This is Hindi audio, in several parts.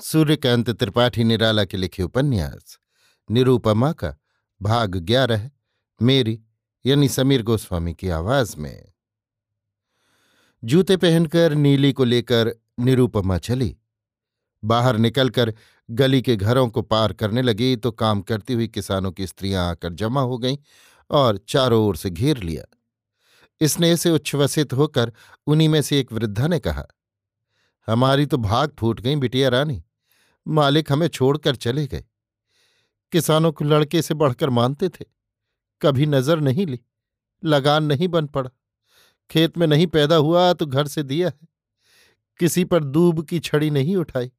सूर्यकांत त्रिपाठी निराला के लिखे उपन्यास। निरूपमा का भाग ग्यारह, मेरी, यानी समीर गोस्वामी की आवाज़ में। जूते पहनकर नीली को लेकर निरूपमा चली। बाहर निकलकर गली के घरों को पार करने लगी तो काम करती हुई किसानों की स्त्रियाँ आकर जमा हो गईं और चारों ओर से घेर लिया। स्नेह से उच्छ्वसित होकर उन्हीं में से एक वृद्धा ने कहा, हमारी तो भाग फूट गई बिटिया रानी। मालिक हमें छोड़कर चले गए। किसानों को लड़के से बढ़कर मानते थे। कभी नज़र नहीं ली, लगान नहीं बन पड़ा। खेत में नहीं पैदा हुआ तो घर से दिया है। किसी पर दूब की छड़ी नहीं उठाई,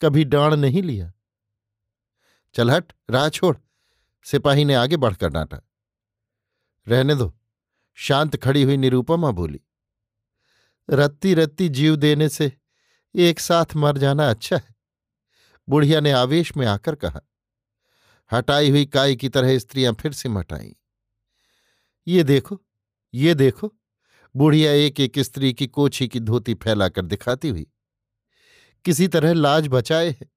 कभी डांड नहीं लिया। चल हट, राह छोड़, सिपाही ने आगे बढ़कर डांटा। रहने दो, शांत खड़ी हुई निरूपमा बोली। रत्ती रत्ती जीव देने से एक साथ मर जाना अच्छा है। बुढ़िया ने आवेश में आकर कहा, हटाई हुई काय की तरह स्त्रियाँ फिर से मटाई। ये देखो ये देखो, बुढ़िया एक एक स्त्री की कोछी की धोती फैलाकर दिखाती हुई। किसी तरह लाज बचाए है।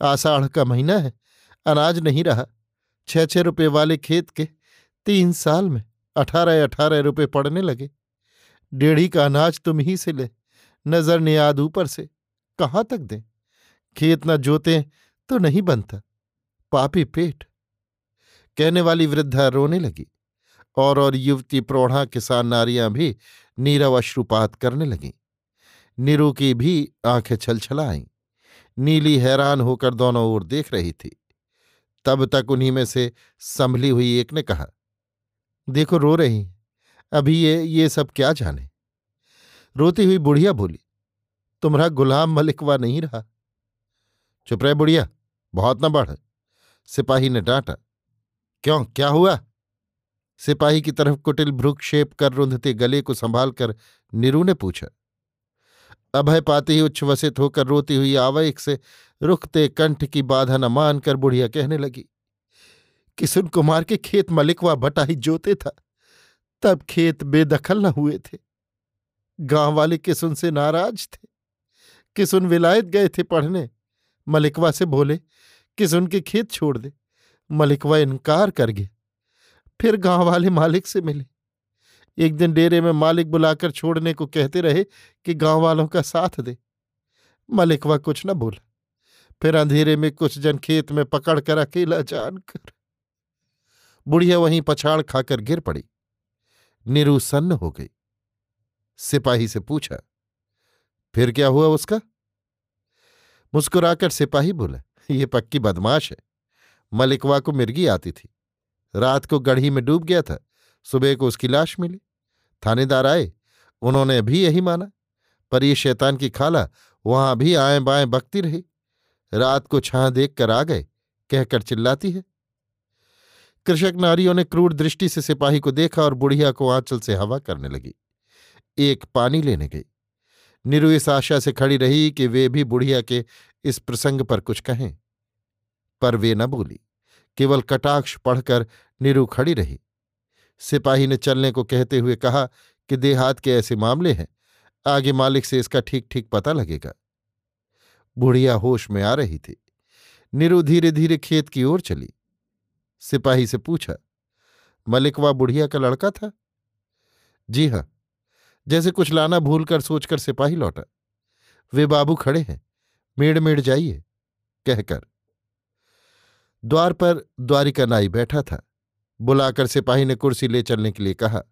आषाढ़ का महीना है, अनाज नहीं रहा। छह छह रुपए वाले खेत के तीन साल में अठारह अठारह रुपए पड़ने लगे। डेढ़ी का अनाज तुम ही से ले, नज़र नियाद ऊपर से। कहाँ तक दें? खेत न जोते तो नहीं बनता। पापी पेट। कहने वाली वृद्धा रोने लगी और और युवती प्रौढ़ा किसान नारियाँ भी नीरव अश्रुपात करने लगीं। नीरू की भी आँखें छलछला आईं नीली हैरान होकर दोनों ओर देख रही थी। तब तक उन्हीं में से संभली हुई एक ने कहा, देखो रो रही, अभी ये ये सब क्या जाने? रोती हुई बुढ़िया बोली, तुम्हारा गुलाम मलिकवा नहीं रहा। चुप रहे बुढ़िया, बहुत न बढ़। सिपाही ने डांटा, क्यों, क्या हुआ? सिपाही की तरफ़ कुटिल भ्रुक्षेप कर रुंधते गले को संभाल कर नीरू ने पूछा। अभय पाते ही उच्छ्वसित होकर रोती हुई आवयक से रुखते कंठ की बाधा न मानकर बुढ़िया कहने लगी किसुन कुमार के खेत मलिकवा बटाही जोते था, तब खेत बेदखल न हुए थे। गाँव वाले किसुन से नाराज़ थे किसुन विलायत गए थे पढ़ने मलिकवा से बोले किसुन के खेत छोड़ दे? मलिकवा इनकार कर गया फिर गाँव वाले मालिक से मिले। एक दिन डेरे में मालिक बुलाकर छोड़ने को कहते रहे कि गाँव वालों का साथ दे। मलिकवा कुछ न बोला। फिर अंधेरे में कुछ जन खेत में पकड़ कर अकेला जानकर बुढ़िया वहीं पछाड़ खाकर गिर पड़ी। निरुसन्न हो गई। सिपाही से पूछा, फिर क्या हुआ उसका? मुस्कुराकर सिपाही बोला, ये पक्की बदमाश है। मलिकवा को मिर्गी आती थी। रात को गढ़ी में डूब गया था। सुबह को उसकी लाश मिली। थानेदार आए। उन्होंने भी यही माना। पर ये शैतान की खाला वहाँ भी आए बाएँ बकती रही। रात को छां देख कर आ गए। कहकर चिल्लाती है। कृषक नारियों ने क्रूर दृष्टि से सिपाही को देखा और बुढ़िया को आंचल से हवा करने लगी। एक पानी लेने गई। निरु इस आशा से खड़ी रही कि वे भी बुढ़िया के इस प्रसंग पर कुछ कहें। पर वे न बोली। केवल कटाक्ष पढ़कर निरु खड़ी रही। सिपाही ने चलने को कहते हुए कहा कि देहात के ऐसे मामले हैं। आगे मालिक से इसका ठीक ठीक पता लगेगा। बुढ़िया होश में आ रही थी। निरु धीरे धीरे खेत की ओर चली। सिपाही से पूछा, मलिकवा बुढ़िया का लड़का था? जी हाँ। जैसे कुछ लाना भूलकर सोचकर सिपाही लौटा। वे बाबू खड़े हैं। मेड़ मेड़ जाइए, कहकर। द्वार पर द्वारिका नाई बैठा था। बुलाकर सिपाही ने कुर्सी ले चलने के लिए कहा।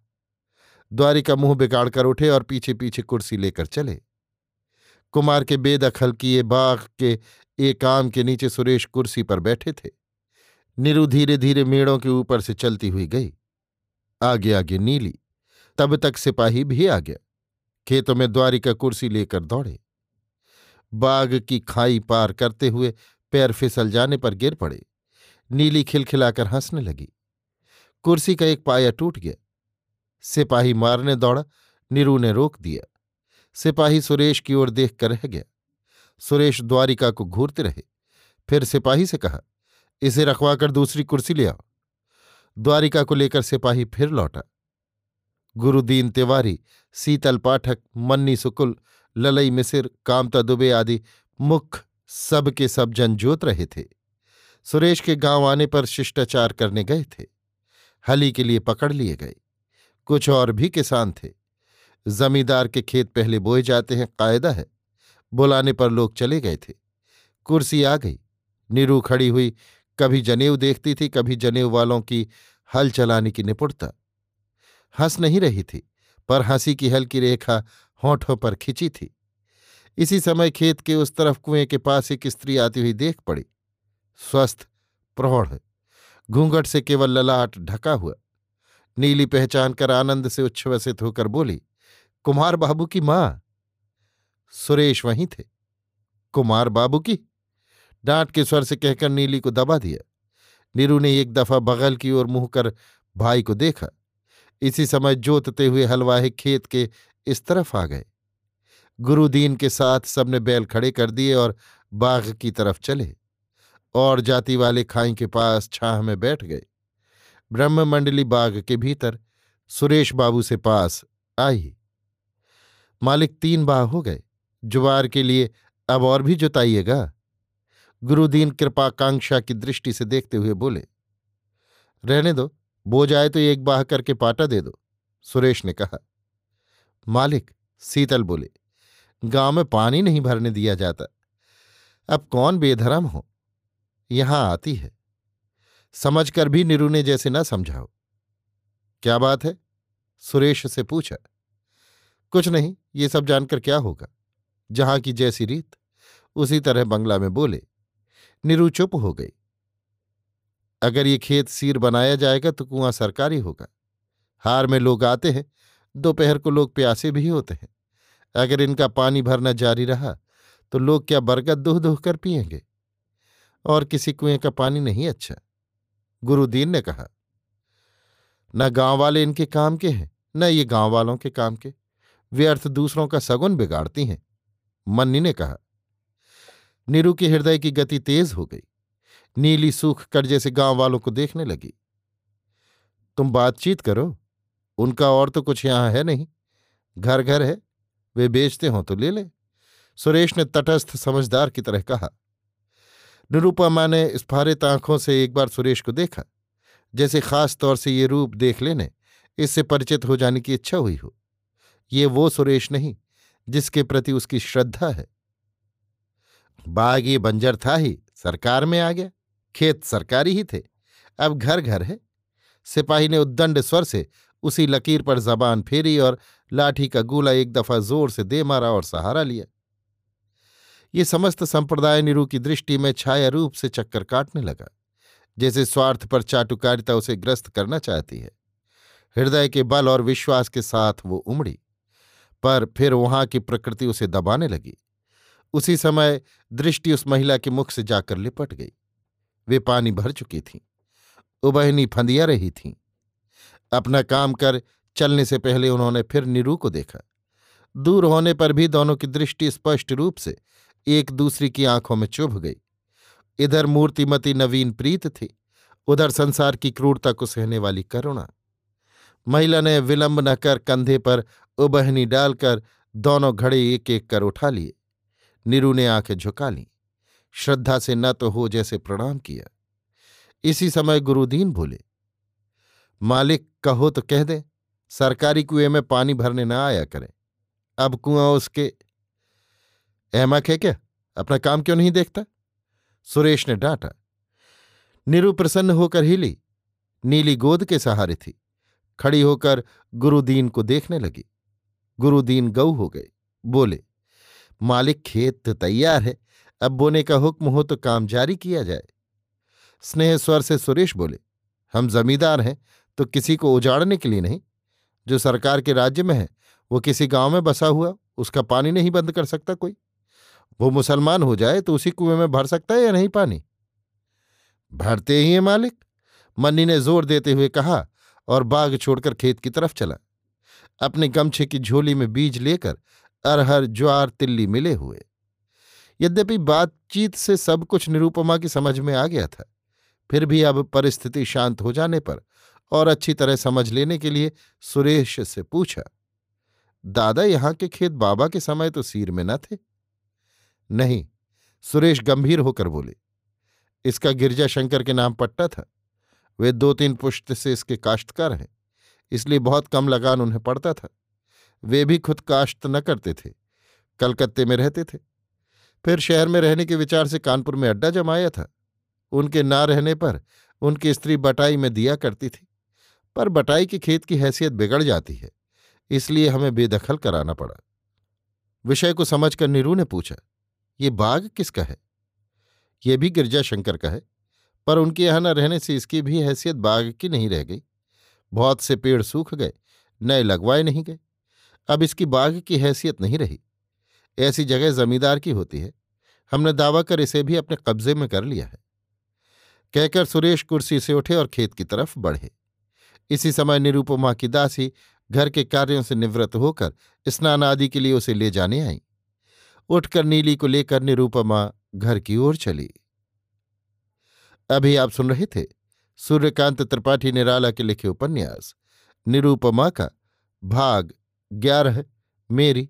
द्वारिका मुँह बिगाड़कर उठे और पीछे पीछे कुर्सी लेकर चले। कुमार के बेदखल किए बाघ के एक आम के नीचे सुरेश कुर्सी पर बैठे थे। नीरू धीरे धीरे मेड़ों के ऊपर से चलती हुई गई। आगे आगे नीली। तब तक सिपाही भी आ गया। खेतों में द्वारिका कुर्सी लेकर दौड़े। बाघ की खाई पार करते हुए पैर फिसल जाने पर गिर पड़े। नीली खिलखिलाकर हंसने लगी। कुर्सी का एक पाया टूट गया। सिपाही मारने दौड़ा, नीरू ने रोक दिया। सिपाही सुरेश की ओर देख कर रह गया। सुरेश द्वारिका को घूरते रहे। फिर सिपाही से कहा, इसे रखवाकर दूसरी कुर्सी ले आओ। द्वारिका को लेकर सिपाही फिर लौटा। गुरुदीन तिवारी, सीतल पाठक, मन्नी सुकुल, ललई मिसिर, कामता दुबे आदि मुख सब के सब जन जोत रहे थे। सुरेश के गाँव आने पर शिष्टाचार करने गए थे। हली के लिए पकड़ लिए गए। कुछ और भी किसान थे। जमींदार के खेत पहले बोए जाते हैं, कायदा है। बुलाने पर लोग चले गए थे। कुर्सी आ गई। नीरू खड़ी हुई, कभी जनेऊ देखती थी, कभी जनेऊ वालों की हल चलाने की निपुणता। हंस नहीं रही थी, पर हँसी की हल्की रेखा होठों पर खिंची थी। इसी समय खेत के उस तरफ़ कुएँ के पास एक स्त्री आती हुई देख पड़ी। स्वस्थ, प्रौढ़, घूंघट से केवल ललाट ढका हुआ। नीली पहचान कर आनंद से उच्छ्वसित होकर बोली, कुमार बाबू की माँ? सुरेश वहीं थे। कुमार बाबू की? डांट के स्वर से कहकर नीली को दबा दिया। नीरू ने एक दफ़ा बगल की ओर मुँह कर भाई को देखा। इसी समय जोतते हुए हलवाहे खेत के इस तरफ़ आ गए। गुरुदीन के साथ सबने बैल खड़े कर दिए और बाघ की तरफ़ चले और जाति वाले खाई के पास छाह में बैठ गए। ब्रह्म मंडली बाग के भीतर सुरेश बाबू से पास आई मालिक तीन बाह हो गए। जुवार के लिए अब और भी जुताइएगा। गुरुदीन कृपाकांक्षा की दृष्टि से देखते हुए बोले, रहने दो। बोझ आए तो एक बाह करके पाटा दे दो, सुरेश ने कहा। मालिक सीतल बोले, गाँव में पानी नहीं भरने दिया जाता। अब कौन बेधर्म हो? यहाँ आती है। समझकर भी निरू ने जैसे न समझाओ। क्या बात है? सुरेश से पूछा। कुछ नहीं, ये सब जानकर क्या होगा? जहाँ की जैसी रीत, उसी तरह बंगला में बोले, निरू चुप हो गई। अगर ये खेत सीर बनाया जाएगा तो कुआँ सरकारी होगा। हार में लोग आते हैं, दोपहर को लोग प्यासे भी होते हैं। अगर इनका पानी भरना जारी रहा तो लोग क्या बरगद दुह दुह कर पियेंगे? और किसी कुएँ का पानी नहीं अच्छा? गुरुदीन ने कहा, न गाँव वाले इनके काम के हैं, न ये गाँव वालों के काम के। व्यर्थ दूसरों का सगुन बिगाड़ती हैं। मन्नी ने कहा, नीरू के हृदय की गति तेज हो गई। नीली सूख कर जैसे गाँव वालों को देखने लगी। तुम बातचीत करो। उनका और तो कुछ यहाँ है नहीं। घर घर है। वे बेचते हों तो ले ले। सुरेश ने तटस्थ समझदार की तरह कहा। निरूपमा ने स्फारित आँखों से एक बार सुरेश को देखा। जैसे खास तौर से ये रूप देख लेने, इससे परिचित हो जाने की इच्छा हुई हो। ये वो सुरेश नहीं, जिसके प्रति उसकी श्रद्धा है। बाग ये बंजर था ही, सरकार में आ गया। खेत सरकारी ही थे। अब घर घर है। सिपाही ने उद्दंड स्वर से उसी लकीर पर जबान फेरी और लाठी का गोला एक दफ़ा ज़ोर से दे मारा और सहारा लिया। ये समस्त संप्रदाय निरू की दृष्टि में छाया रूप से चक्कर काटने लगा, जैसे स्वार्थ पर चाटुकारिता उसे ग्रस्त करना चाहती है। हृदय के बल और विश्वास के साथ वो उमड़ी, पर फिर वहाँ की प्रकृति उसे दबाने लगी। उसी समय दृष्टि उस महिला के मुख से जाकर लिपट गई। वे पानी भर चुकी थीं। उबहनी फंदिया रही थीं। अपना काम कर चलने से पहले उन्होंने फिर निरू को देखा। दूर होने पर भी दोनों की दृष्टि स्पष्ट रूप से एक दूसरी की आँखों में चुभ गई। इधर मूर्तिमती नवीन प्रीत थी, उधर संसार की क्रूरता को सहने वाली करुणा। महिला ने विलंब न कर कंधे पर उबहनी डालकर दोनों घड़े एक एक कर उठा लिए। नीरू ने आँखें झुका लीं। श्रद्धा से न तो हो जैसे प्रणाम किया। इसी समय गुरुदीन बोले, मालिक, कहो तो कह दे, सरकारी कुएँ में पानी भरने ना आया करें। अब कुआँ उसके अहमक है क्या? अपना काम क्यों नहीं देखता? सुरेश ने डांटा। निरु प्रसन्न होकर हिली नीली गोद के सहारे थी। खड़ी होकर गुरुदीन को देखने लगी। गुरुदीन गऊ हो गए। बोले, मालिक, खेत तो तैयार है। अब बोने का हुक्म हो तो काम जारी किया जाए। स्नेह स्वर से सुरेश बोले, हम जमींदार हैं तो किसी को उजाड़ने के लिए नहीं। जो सरकार के राज्य में है, वो किसी गाँव में बसा हुआ, उसका पानी नहीं बंद कर सकता कोई। वो मुसलमान हो जाए तो उसी कुएँ में भर सकता है या नहीं पानी? भरते ही है मालिक। मन्नी ने ज़ोर देते हुए कहा और बाग छोड़कर खेत की तरफ़ चला। अपने गमछे की झोली में बीज लेकर अरहर, ज्वार, तिल्ली मिले हुए। यद्यपि बातचीत से सब कुछ निरूपमा की समझ में आ गया था। फिर भी अब परिस्थिति शांत हो जाने पर और अच्छी तरह समझ लेने के लिए सुरेश से पूछा, दादा यहाँ के खेत बाबा के समय तो सीर में न थे? नहीं, सुरेश गंभीर होकर बोले, इसका गिरजा शंकर के नाम पट्टा था। वे दो तीन पुश्त से इसके काश्तकार हैं, इसलिए बहुत कम लगान उन्हें पड़ता था। वे भी खुद काश्त न करते थे, कलकत्ते में रहते थे। फिर शहर में रहने के विचार से कानपुर में अड्डा जमाया था। उनके ना रहने पर उनकी स्त्री बटाई में दिया करती थी, पर बटाई के खेत की हैसियत बिगड़ जाती है, इसलिए हमें बेदखल कराना पड़ा। विषय को समझकर नीरू ने पूछा, ये बाग किसका है? ये भी गिरजा शंकर का है, पर उनके यहाँ न रहने से इसकी भी हैसियत बाग की नहीं रह गई। बहुत से पेड़ सूख गए, नए लगवाए नहीं गए। अब इसकी बाग की हैसियत नहीं रही। ऐसी जगह जमींदार की होती है। हमने दावा कर इसे भी अपने कब्जे में कर लिया है। कहकर सुरेश कुर्सी से उठे और खेत की तरफ़ बढ़े। इसी समय निरूपमा की दासी घर के कार्यों से निवृत्त होकर स्नान आदि के लिए उसे ले जाने आई। उठकर नीली को लेकर निरूपमा घर की ओर चली। अभी आप सुन रहे थे सूर्यकांत त्रिपाठी निराला के लिखे उपन्यास। निरूपमा का भाग ग्यारह, मेरी